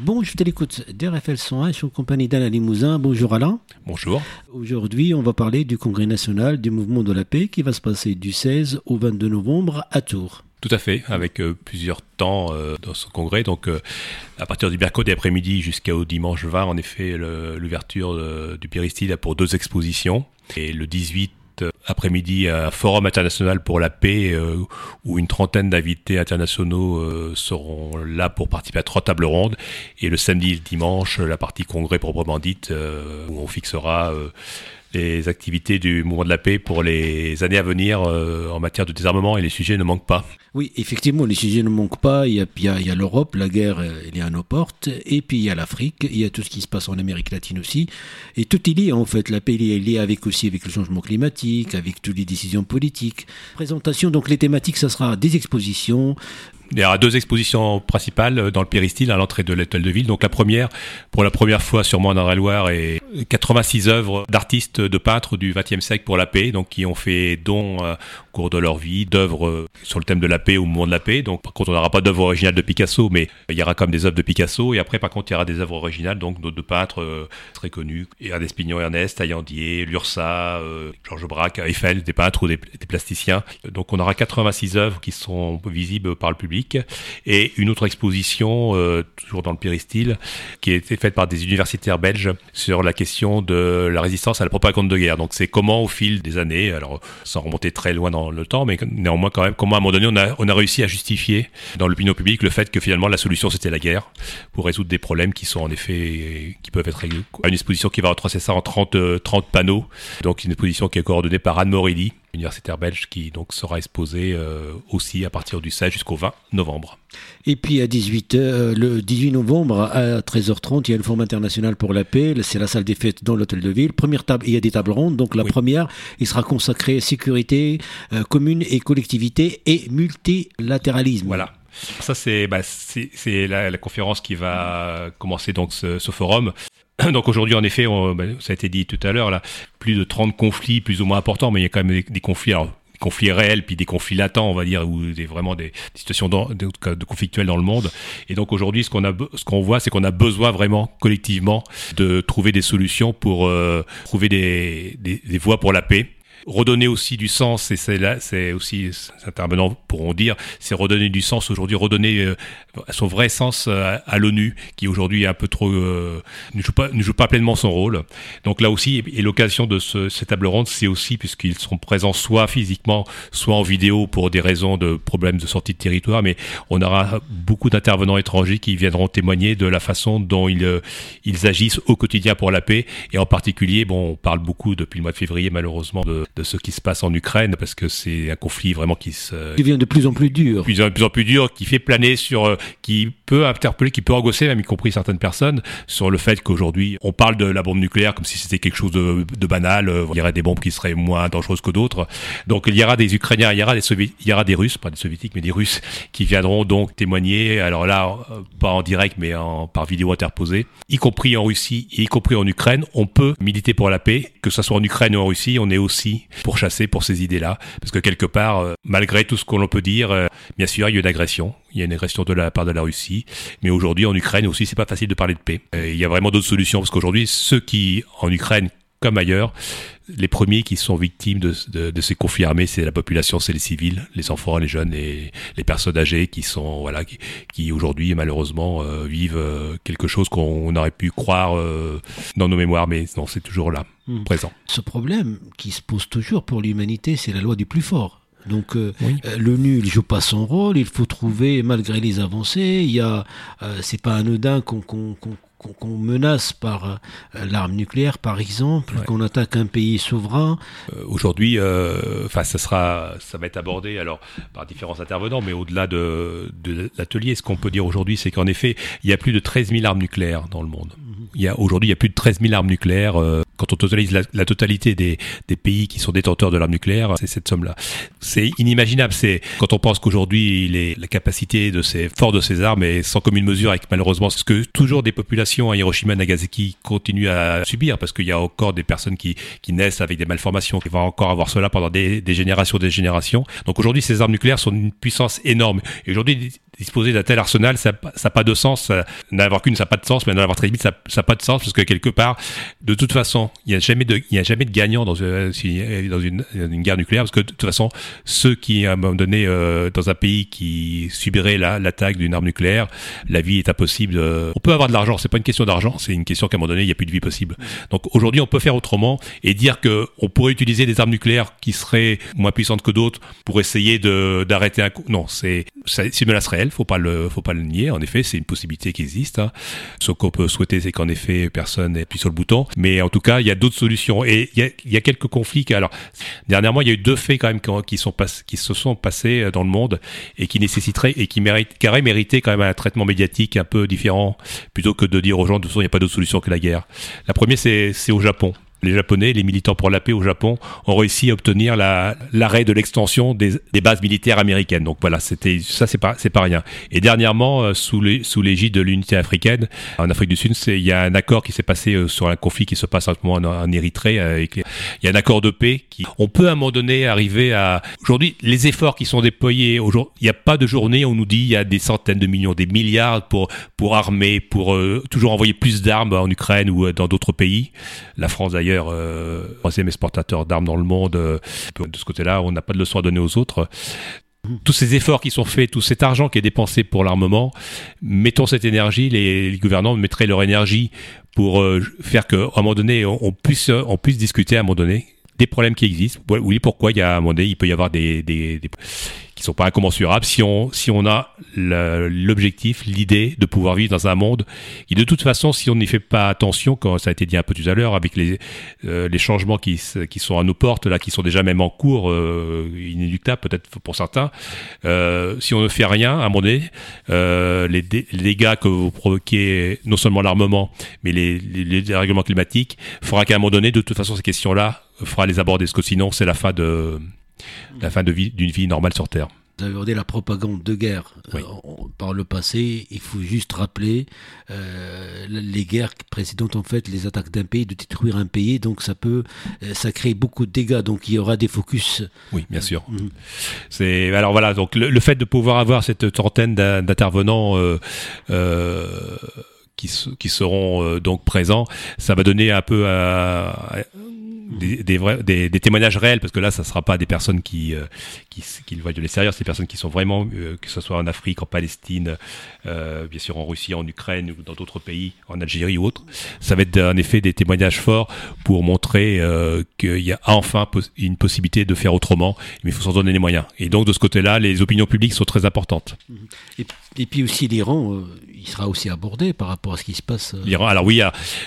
Bon, je te l'écoute d'RFL 101, je suis en compagnie d'Alain Limousin. Bonjour Alain. Bonjour. Aujourd'hui, on va parler du Congrès national du mouvement de la paix qui va se passer du 16 au 22 novembre à Tours. Tout à fait, avec euh, plusieurs temps euh, dans ce congrès. Donc, euh, à partir du mercredi après-midi jusqu'au dimanche 20, en effet, l'ouverture du Péristyle pour deux expositions. Et le 18 après-midi, un forum international pour la paix où une trentaine d'invités internationaux seront là pour participer à trois tables rondes. Et le samedi et le dimanche, la partie congrès proprement dite, où on fixera les activités du mouvement de la paix pour les années à venir euh, en matière de désarmement et les sujets ne manquent pas. Oui, effectivement, les sujets ne manquent pas. Il y a, l'Europe, la guerre, elle est à nos portes. Et puis il y a l'Afrique, il y a tout ce qui se passe en Amérique latine aussi. Et tout est lié en fait. La paix est liée avec aussi avec le changement climatique, avec toutes les décisions politiques. Présentation, donc les thématiques, ça sera des expositions, il y aura deux expositions principales dans le péristyle à l'entrée de l'hôtel de ville. Donc la première, pour la première fois sûrement dans la Loire, est 86 œuvres d'artistes, de peintres du XXe siècle pour la paix, donc qui ont fait don euh, de leur vie d'œuvres euh, sur le thème de la paix ou au moment de la paix. Donc par contre, on n'aura pas d'œuvres originales de Picasso, mais il y aura comme des œuvres de Picasso. Et après, par contre, il y aura des œuvres originales donc de, peintres euh, très connus, Ernest Pignon, Ernest, Taillandier, Lursa, Georges Braque, Eiffel, des peintres ou des, plasticiens. Donc on aura 86 œuvres qui seront visibles par le public et une autre exposition, euh, toujours dans le péristyle, qui a été faite par des universitaires belges sur la question de la résistance à la propagande de guerre. Donc c'est comment au fil des années, alors sans remonter très loin dans le temps, mais néanmoins quand même, comment à un moment donné on a, réussi à justifier dans l'opinion publique le fait que finalement la solution c'était la guerre pour résoudre des problèmes qui sont en effet, qui peuvent être réglés. Une exposition qui va retracer ça en 30, 30 euh, panneaux, donc une exposition qui est coordonnée par Anne Morelli, universitaire belge qui donc sera exposé euh, aussi à partir du 16 jusqu'au 20 novembre. Et puis à 18 h le 18 novembre à 13h30, il y a le Forum international pour la paix, c'est la salle des fêtes dans l'hôtel de ville. Première table, il y a des tables rondes, donc la première, il sera consacré sécurité, euh, commune et collectivité et multilatéralisme. Voilà. Ça, c'est bah, la, la, conférence qui va commencer donc ce, ce forum. Donc aujourd'hui, en effet, ben, ça a été dit tout à l'heure, là, plus de 30 conflits plus ou moins importants, mais il y a quand même des, conflits, alors, des conflits réels, puis des conflits latents, on va dire, ou des, vraiment des, situations de, de, dans le monde. Et donc aujourd'hui, ce qu'on a, ce qu'on voit, c'est qu'on a besoin vraiment collectivement de trouver des solutions pour euh, trouver des, des, des voies pour la paix redonner aussi du sens, et c'est là, c'est aussi, les intervenants pourront dire, c'est redonner du sens aujourd'hui, redonner euh, son vrai sens euh, à, l'ONU, qui aujourd'hui est un peu trop, euh, ne, joue pas, ne joue pas pleinement son rôle. Donc là aussi, et, l'occasion de ce, cette table ronde, c'est aussi, puisqu'ils seront présents soit physiquement, soit en vidéo pour des raisons de problèmes de sortie de territoire, mais on aura beaucoup d'intervenants étrangers qui viendront témoigner de la façon dont ils, ils agissent au quotidien pour la paix, et en particulier, bon, on parle beaucoup depuis le mois de février, malheureusement, de, de ce qui se passe en Ukraine, parce que c'est un conflit vraiment qui se... Qui devient de plus en plus dur. De plus en plus dur, qui fait planer sur... Euh, qui peut interpeller, qui peut angoisser, même y compris certaines personnes, sur le fait qu'aujourd'hui, on parle de la bombe nucléaire comme si c'était quelque chose de, de, banal, euh, il y aurait des bombes qui seraient moins dangereuses que d'autres. Donc il y aura des Ukrainiens, il y aura des, il y aura des Russes, pas des Soviétiques, mais des Russes, qui viendront donc témoigner, alors là, euh, pas en direct, mais en, par vidéo interposée, y compris en Russie, y compris en Ukraine, on peut militer pour la paix, que ce soit en Ukraine ou en Russie, on est aussi pour chasser pour ces idées-là. Parce que quelque part, euh, malgré tout ce qu'on peut dire, euh, bien sûr, il y a une agression. Il y a une agression de la part de la Russie. Mais aujourd'hui, en Ukraine aussi, c'est pas facile de parler de paix. Euh, il y a vraiment d'autres solutions. Parce qu'aujourd'hui, ceux qui, en Ukraine, comme ailleurs, les premiers qui sont victimes de, de, ces conflits armés, c'est la population, c'est les civils, les enfants, les jeunes et les personnes âgées qui sont voilà qui, qui aujourd'hui malheureusement euh, vivent euh, quelque chose qu'on aurait pu croire euh, dans nos mémoires, mais non, c'est toujours là, hmm. présent. Ce problème qui se pose toujours pour l'humanité, c'est la loi du plus fort. Donc l'ONU il joue pas son rôle, il faut trouver malgré les avancées, il y a c'est pas anodin qu'on qu'on menace par euh, l'arme nucléaire, par exemple, qu'on attaque un pays souverain. Euh, aujourd'hui, euh, enfin, ça sera, ça va être abordé alors par différents intervenants, mais au-delà de, de l'atelier, ce qu'on peut dire aujourd'hui, c'est qu'en effet, il y a plus de 13 000 armes nucléaires dans le monde. Il y a aujourd'hui il y a plus de 13 000 armes nucléaires. Euh, quand on totalise la, totalité des, des, pays qui sont détenteurs de l'arme nucléaire, c'est cette somme-là. C'est inimaginable. C'est quand on pense qu'aujourd'hui la capacité de ces forts de ces armes est sans commune mesure avec malheureusement ce que toujours des populations à Hiroshima, Nagasaki continuent à subir parce qu'il y a encore des personnes qui, qui naissent avec des malformations qui vont encore avoir cela pendant des, des générations, des générations. Donc aujourd'hui ces armes nucléaires sont d'une puissance énorme. Et aujourd'hui disposer d'un tel arsenal, ça n'a pas de sens. N'en avoir qu'une, ça n'a pas de sens, mais n'en avoir très vite, ça n'a pas de sens, parce que quelque part, de toute façon, il n'y a, jamais de, il a jamais de gagnant dans, euh, dans une, une, guerre nucléaire, parce que de toute façon, ceux qui, à un moment donné, euh, dans un pays qui subirait l'attaque d'une arme nucléaire, la vie est impossible. on peut avoir de l'argent, c'est pas une question d'argent, c'est une question qu'à un moment donné, il n'y a plus de vie possible. Donc aujourd'hui, on peut faire autrement et dire que on pourrait utiliser des armes nucléaires qui seraient moins puissantes que d'autres pour essayer d'arrêter un coup. Non, c'est une menace réelle faut pas le, faut pas le nier. En effet, c'est une possibilité qui existe. Hein. Ce qu'on peut souhaiter, c'est qu'en effet, personne n'appuie sur le bouton. Mais en tout cas, il y a d'autres solutions. Et il y a, quelques conflits. alors, dernièrement, il y a eu deux faits quand même qui, sont qui se sont passés euh, dans le monde et qui nécessiteraient et qui méritent, qui auraient mérité quand même un traitement médiatique un peu différent plutôt que de dire aux gens de toute façon, il n'y a pas d'autre solution que la guerre. La première, c'est au Japon les Japonais, les militants pour la paix au Japon, ont réussi à obtenir l'arrêt de l'extension des, bases militaires américaines. Donc voilà, c'était ça, c'est pas c'est pas rien. Et dernièrement, euh, sous sous l'égide de l'unité africaine, en Afrique du Sud, il y a un accord qui s'est passé euh, sur un conflit qui se passe en en, Érythrée. Avec, il y a un accord de paix qui, on peut à un moment donné arriver à. Aujourd'hui, les efforts qui sont déployés, il n'y a pas de journée où on nous dit il y a des centaines de millions, des milliards pour pour armer, pour euh, toujours envoyer plus d'armes en Ukraine ou dans d'autres pays. La France d'ailleurs euh, troisième exportateur d'armes dans le monde. Euh, de ce côté-là, on n'a pas de leçon à donner aux autres tous ces efforts qui sont faits, tout cet argent qui est dépensé pour l'armement, mettons cette énergie, les, gouvernants mettraient leur énergie pour euh, faire qu'à un moment donné, on, puisse, on puisse discuter à un moment donné des problèmes qui existent. Oui, pourquoi il y a un moment donné, il peut y avoir des qui sont pas incommensurables si on si on a l'objectif, l'idée de pouvoir vivre dans un monde qui de toute façon, si on n'y fait pas attention, comme ça a été dit un peu tout à l'heure, avec les euh, les changements qui qui sont à nos portes là, qui sont déjà même en cours, euh, inéluctables peut-être pour certains, euh, si on ne fait rien à un moment donné, euh, les, les, dégâts que vous provoquez, non seulement l'armement, mais les, les, les dérèglements climatiques, fera qu'à un moment donné, de toute façon, ces questions-là fera les aborder, parce que sinon, c'est la fin de la fin d'une vie, vie normale sur Terre. Vous avez regardé la propagande de guerre euh, par le passé. Il faut juste rappeler euh, les guerres précédentes, en fait, les attaques d'un pays, de détruire un pays. Donc ça peut, euh, ça crée beaucoup de dégâts. Donc il y aura des focus. Oui, bien sûr. Mhm. C'est alors voilà. Donc le, fait de pouvoir avoir cette trentaine d'intervenants. qui, qui, seront donc présents, ça va donner un peu à, des, des, vrais, des, des, témoignages réels, parce que là, ça sera pas des personnes qui, euh, qui, qui le voient de l'extérieur, c'est des personnes qui sont vraiment, euh, que ce soit en Afrique, en Palestine, euh, bien sûr en Russie, en Ukraine ou dans d'autres pays, en Algérie ou autres. Ça va être en effet des témoignages forts pour montrer qu'il y a enfin une possibilité de faire autrement, mais il faut s'en donner les moyens. Et donc de ce côté-là, les opinions publiques sont très importantes. Et, et puis aussi l'Iran, il sera aussi abordé par rapport à ce qui se passe. L'Iran, alors oui,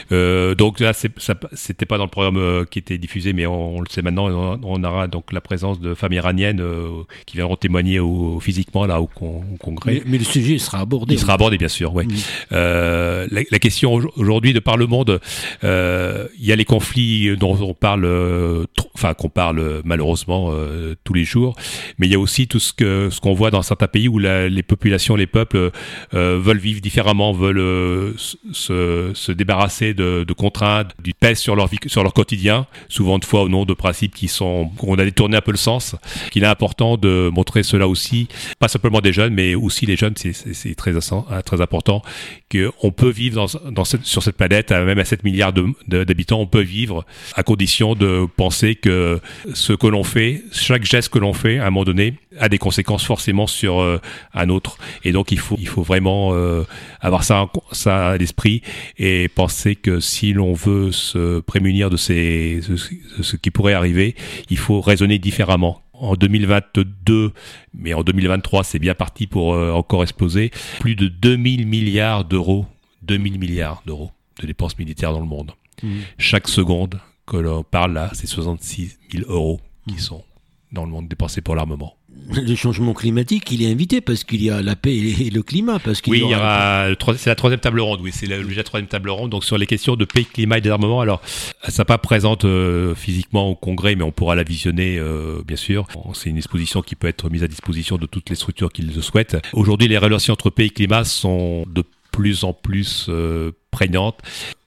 donc là, c'était pas dans le programme qui était diffusé, mais on, le sait maintenant, on, aura donc la présence de femmes iraniennes euh, qui viendront témoigner au, physiquement là au, congrès. Mais, le sujet sera abordé. Il sera abordé, bien sûr, oui. Euh, la, question aujourd'hui de par le monde, euh, il y a les conflits dont on parle, enfin qu'on parle malheureusement tous les jours, mais il y a aussi tout ce que ce qu'on voit dans certains pays où les populations, les peuples veulent vivre différemment, veulent se, se, débarrasser de, de contraintes, du pèse sur leur vie, sur leur quotidien, souvent de fois au nom de principes qui sont, on a détourné un peu le sens, qu'il est important de montrer cela aussi, pas simplement des jeunes, mais aussi les jeunes, c'est très, très important, qu'on peut vivre dans, dans cette, sur cette planète, même à 7 milliards d'habitants, on peut vivre à condition de penser que ce que l'on fait, chaque geste que l'on fait, à un moment donné, a des conséquences forcément sur euh, un autre. Et donc il faut, il faut vraiment euh, avoir ça, ça à l'esprit et penser que si l'on veut se prémunir de ces, ce, qui pourrait arriver, il faut raisonner différemment en 2022, mais en 2023, c'est bien parti pour euh, encore exploser. Plus de 2000 milliards d'euros, 2000 milliards d'euros de dépenses militaires dans le monde. Mmh. Chaque seconde que l'on parle là, c'est 66 000 euros qui mmh. sont dans le monde dépensé pour l'armement. Le changement climatique, il est invité parce qu'il y a la paix et le climat. Parce qu'il oui, y aura... c'est la troisième table ronde. Oui, c'est déjà la troisième table ronde. Donc sur les questions de paix, climat et désarmement, alors ça pas présente euh, physiquement au congrès, mais on pourra la visionner euh, bien sûr. C'est une exposition qui peut être mise à disposition de toutes les structures qui le souhaitent. Aujourd'hui, les relations entre paix et climat sont de plus en plus euh, prégnantes.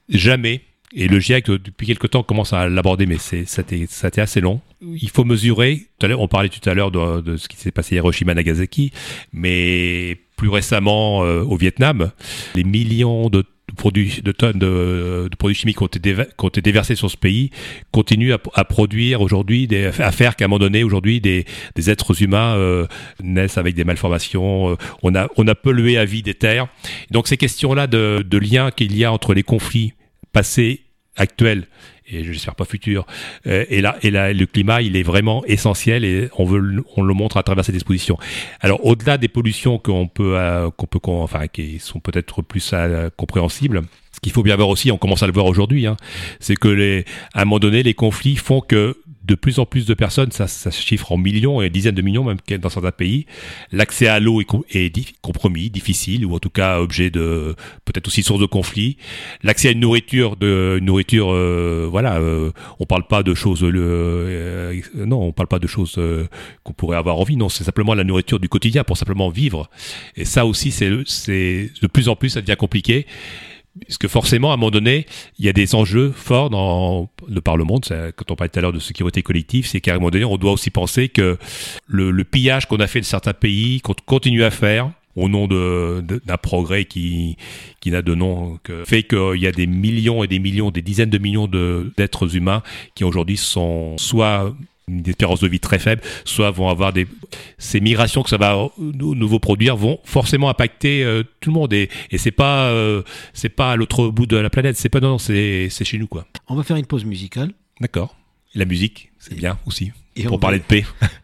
Jamais et le GIEC, depuis quelque temps, commence à l'aborder, mais c'est, ça, a été assez long. Il faut mesurer, tout à on parlait tout à l'heure de, ce qui s'est passé à Hiroshima, Nagasaki, mais plus récemment euh, au Vietnam, les millions de produits, de tonnes de, produits chimiques qui ont, été déversés sur ce pays continuent à, produire aujourd'hui, à faire qu'à un moment donné, aujourd'hui, des, êtres humains euh, naissent avec des malformations. Euh, on, a, on a pollué à vie des terres. Donc ces questions-là de, de lien qu'il y a entre les conflits passés actuel et j'espère pas futur. Euh, et là, et là, le climat, il est vraiment essentiel et on veut, on le montre à travers cette exposition. Alors, au-delà des pollutions qu'on peut, euh, qu'on peut, enfin, qui sont peut-être plus euh, compréhensibles. Ce qu'il faut bien voir aussi, on commence à le voir aujourd'hui, hein, c'est que les, à un moment donné, les conflits font que de plus en plus de personnes, ça, ça se chiffre en millions et dizaines de millions même dans certains pays, l'accès à l'eau est, compromis, difficile ou en tout cas objet de peut-être aussi source de conflit. L'accès à une nourriture, de une nourriture, euh, voilà, euh, on parle pas de choses, euh, non, on parle pas de choses euh, qu'on pourrait avoir envie. Non, c'est simplement la nourriture du quotidien pour simplement vivre. Et ça aussi, c'est c'est de plus en plus ça devient compliqué. Parce que forcément, à un moment donné, il y a des enjeux forts dans le Parlement. Quand on parlait tout à l'heure de sécurité collective, c'est qu'à un moment donné, on doit aussi penser que le, pillage qu'on a fait de certains pays, qu'on continue à faire, au nom d'un progrès qui, qui n'a de nom que fait qu'il y a des millions et des millions, des dizaines de millions d'êtres humains qui aujourd'hui sont soit une espérance de vie très faible, soit vont avoir des ces migrations que ça va nouveau produire vont forcément impacter euh, tout le monde et, et c'est pas euh, c'est pas à l'autre bout de la planète, c'est pas non, c'est c'est chez nous quoi. On va faire une pause musicale. D'accord. La musique, c'est bien aussi et pour parler de paix.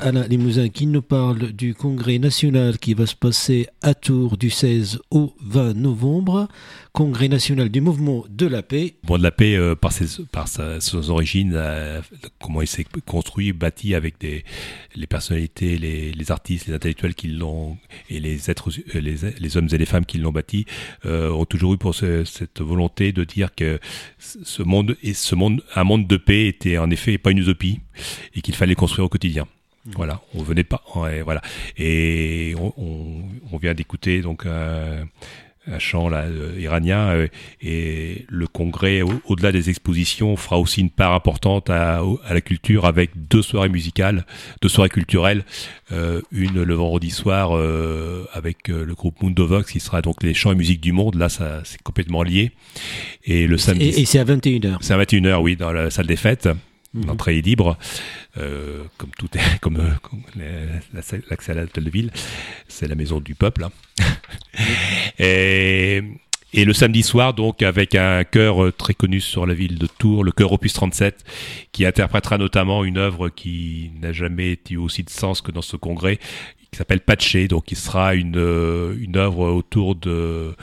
Alain Limousin qui nous parle du congrès national qui va se passer à Tours du 16 au 20 novembre. Congrès national du mouvement de la paix. Bon, de la paix, euh, par, ses, par ses origines, euh, comment il s'est construit, bâti avec les personnalités, les, artistes, les intellectuels qui l'ont, et les êtres, euh, les, hommes et les femmes qui l'ont bâti, ont toujours eu pour ce, cette volonté de dire que ce monde, et ce monde, un monde de paix était en effet pas une utopie, et qu'il fallait construire au quotidien. Mmh. Voilà, on venait pas, ouais, voilà, et on, on, on vient d'écouter donc un chant là, euh, iranien euh, et le congrès au-delà des expositions fera aussi une part importante à, à, la culture avec deux soirées musicales deux soirées culturelles euh, une le vendredi soir euh, avec le groupe Mundovox qui sera donc les chants et musique du monde là ça c'est complètement lié et le samedi et, et c'est à 21h c'est à 21h oui dans la salle des fêtes. L'entrée est libre, euh, comme tout est, comme, euh, comme l'accès à l'hôtel de ville, c'est la maison du peuple. Hein. et, et, le samedi soir, donc, avec un chœur euh, très connu sur la ville de Tours, le chœur Opus 37, qui interprétera notamment une œuvre qui n'a jamais eu aussi de sens que dans ce congrès, qui s'appelle Patché, donc qui sera une, euh, une œuvre autour de,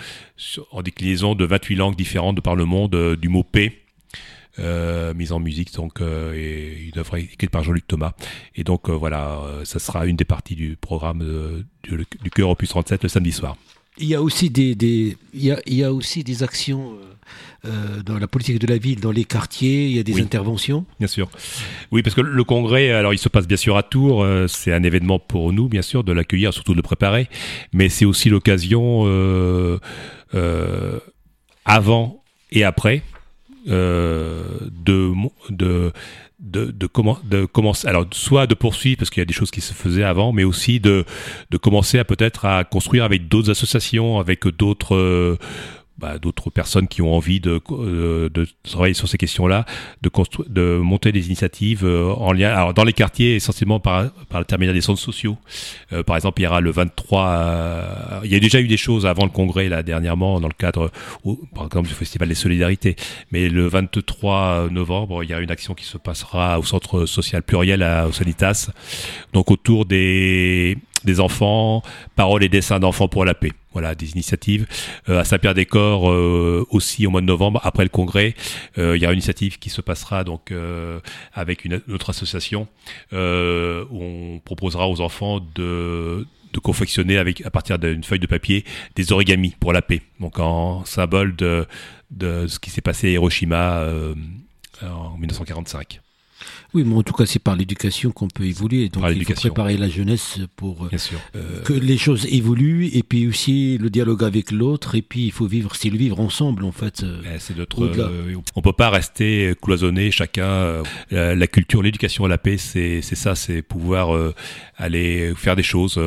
en déclinaison de 28 langues différentes de par le monde, du mot paix mise en musique donc euh, et une œuvre écrite par Jean-Luc Thomas et donc euh, voilà euh, ça sera une des parties du programme du, du Cœur Opus 37 le samedi soir il y a aussi des, des il, y a, il y a aussi des actions euh, dans la politique de la ville, dans les quartiers, il y a des oui, interventions. Bien sûr. Oui, parce que le congrès, alors il se passe bien sûr à Tours. Euh, c'est un événement pour nous, bien sûr, de l'accueillir, surtout de le préparer. Mais c'est aussi l'occasion euh, avant et après euh, de, de, de, de, comment, de commencer, alors soit de poursuivre parce qu'il y a des choses qui se faisaient avant, mais aussi de, de commencer à peut-être à construire avec d'autres associations, avec d'autres euh, bah, d'autres personnes qui ont envie de, de travailler sur ces questions-là, de, de monter des initiatives euh, en lien, alors dans les quartiers essentiellement par, par l'intermédiaire des centres sociaux. Euh, par exemple, il y aura le 23, euh, il y a déjà eu des choses avant le congrès là dernièrement dans le cadre, par exemple, du Festival des Solidarités, mais le 23 novembre, il y a une action qui se passera au centre social pluriel à, au donc autour des des enfants, paroles et dessins d'enfants pour la paix. Voilà, des initiatives. Euh, à Saint-Pierre-des-Corps euh, aussi au mois de novembre, après le congrès, euh, il y a une initiative qui se passera donc avec une, autre association où on proposera aux enfants de confectionner avec à partir d'une feuille de papier des origamis pour la paix. Donc en symbole de ce qui s'est passé à Hiroshima en 1945. Oui, mais en tout cas, c'est par l'éducation qu'on peut évoluer. Donc, il faut préparer la jeunesse pour euh, que les choses évoluent, et puis aussi le dialogue avec l'autre, et puis il faut vivre, c'est le vivre ensemble, en fait. Euh, c'est notre. Euh, on peut pas rester cloisonné, chacun. Euh, la, la, culture, l'éducation à la paix, c'est ça, c'est pouvoir euh, aller faire des choses,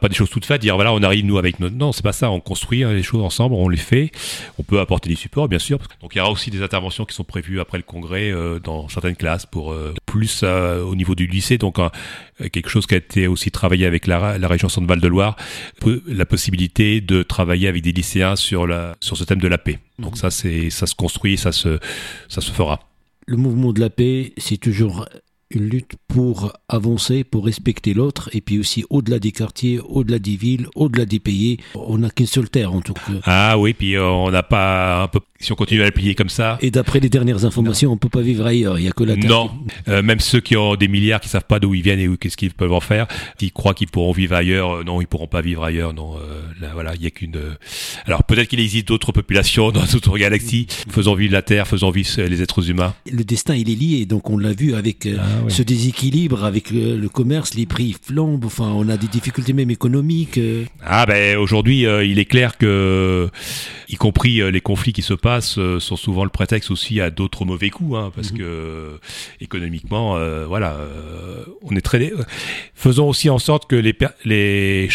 pas des choses toutes faites, dire voilà, on arrive nous avec notre. Non, c'est pas ça. On construit hein, les choses ensemble, on les fait. On peut apporter des supports, bien sûr. Donc il y aura aussi des interventions qui sont prévues après le congrès dans certaines classes pour plus euh, au niveau du lycée, donc euh, quelque chose qui a été aussi travaillé avec la, la région Centre-Val de Loire, la possibilité de travailler avec des lycéens sur, la, sur ce thème de la paix. Donc mmh. ça, c'est, ça se construit, ça se, ça se fera. Le mouvement de la paix, c'est toujours une lutte pour avancer, pour respecter l'autre, et puis aussi au-delà des quartiers, au-delà des villes, au-delà des pays. On n'a qu'une seule terre en tout cas. Ah oui, puis euh, on n'a pas un peu si on continue à la plier comme ça. Et d'après les dernières informations, non. on peut pas vivre ailleurs. Il y a que la terre. Non, euh, même ceux qui ont des milliards, qui savent pas d'où ils viennent et qu'est-ce qu'ils peuvent en faire, qui croient qu'ils pourront vivre ailleurs. Euh, non, ils pourront pas vivre ailleurs. Non, euh, là, voilà, il y a qu'une. Alors peut-être qu'il existe d'autres populations dans d'autres galaxies, faisant vivre la Terre, faisant vivre les êtres humains. Le destin, il est lié. Donc on l'a vu avec ah, oui. ce déséquilibre, avec le, le, commerce, les prix flambent. Enfin, on a des difficultés même économiques. Ah ben aujourd'hui, il est clair que, y compris les conflits qui se passent, sont souvent le prétexte aussi à d'autres mauvais coups, hein, parce mmh. que euh, économiquement, euh, voilà, euh, on est très. Faisons aussi en sorte que les, les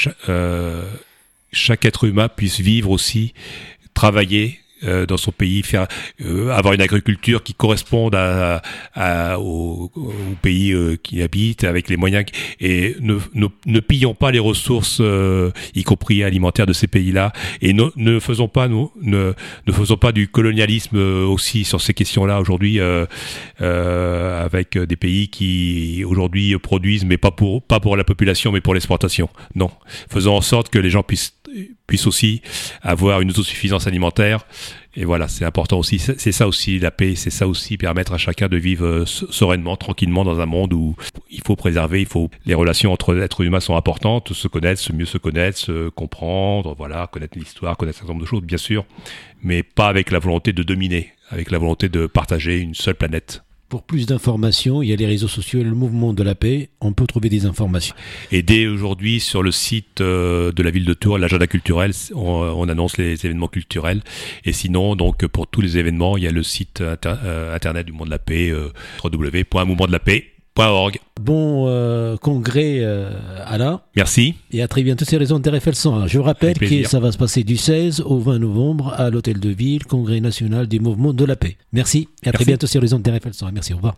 chaque être humain puisse vivre aussi, travailler euh, dans son pays, faire euh, avoir une agriculture qui corresponde à, au, pays qui habite avec les moyens et ne, ne, pillons pas les ressources, y compris alimentaires de ces pays-là, et ne, ne faisons pas nous ne, ne faisons pas du colonialisme aussi sur ces questions-là aujourd'hui avec des pays qui aujourd'hui produisent, mais pas pour pas pour la population, mais pour l'exportation. Non, faisons en sorte que les gens puissent puissent aussi avoir une autosuffisance alimentaire. Et voilà, c'est important aussi. C'est ça aussi la paix, c'est ça aussi permettre à chacun de vivre euh, sereinement, tranquillement dans un monde où il faut préserver, il faut les relations entre êtres humains sont importantes, se connaître, se mieux se connaître, se comprendre, voilà, connaître l'histoire, connaître un certain nombre de choses, bien sûr, mais pas avec la volonté de dominer, avec la volonté de partager une seule planète. Pour plus d'informations, il y a les réseaux sociaux et le mouvement de la paix. On peut trouver des informations. Et dès aujourd'hui, sur le site euh, de la ville de Tours, l'agenda culturel, on, annonce les événements culturels. Et sinon, donc pour tous les événements, il y a le site euh, internet du Mouvement de la paix, euh, Bon euh, congrès euh, Alain. Merci. Et à très bientôt sur les ondes RFL 101. Je vous rappelle que ça va se passer du 16 au 20 novembre à l'Hôtel de Ville, congrès national du mouvement de la paix. Merci et à très bientôt sur les ondes RFL 101. Merci, au revoir.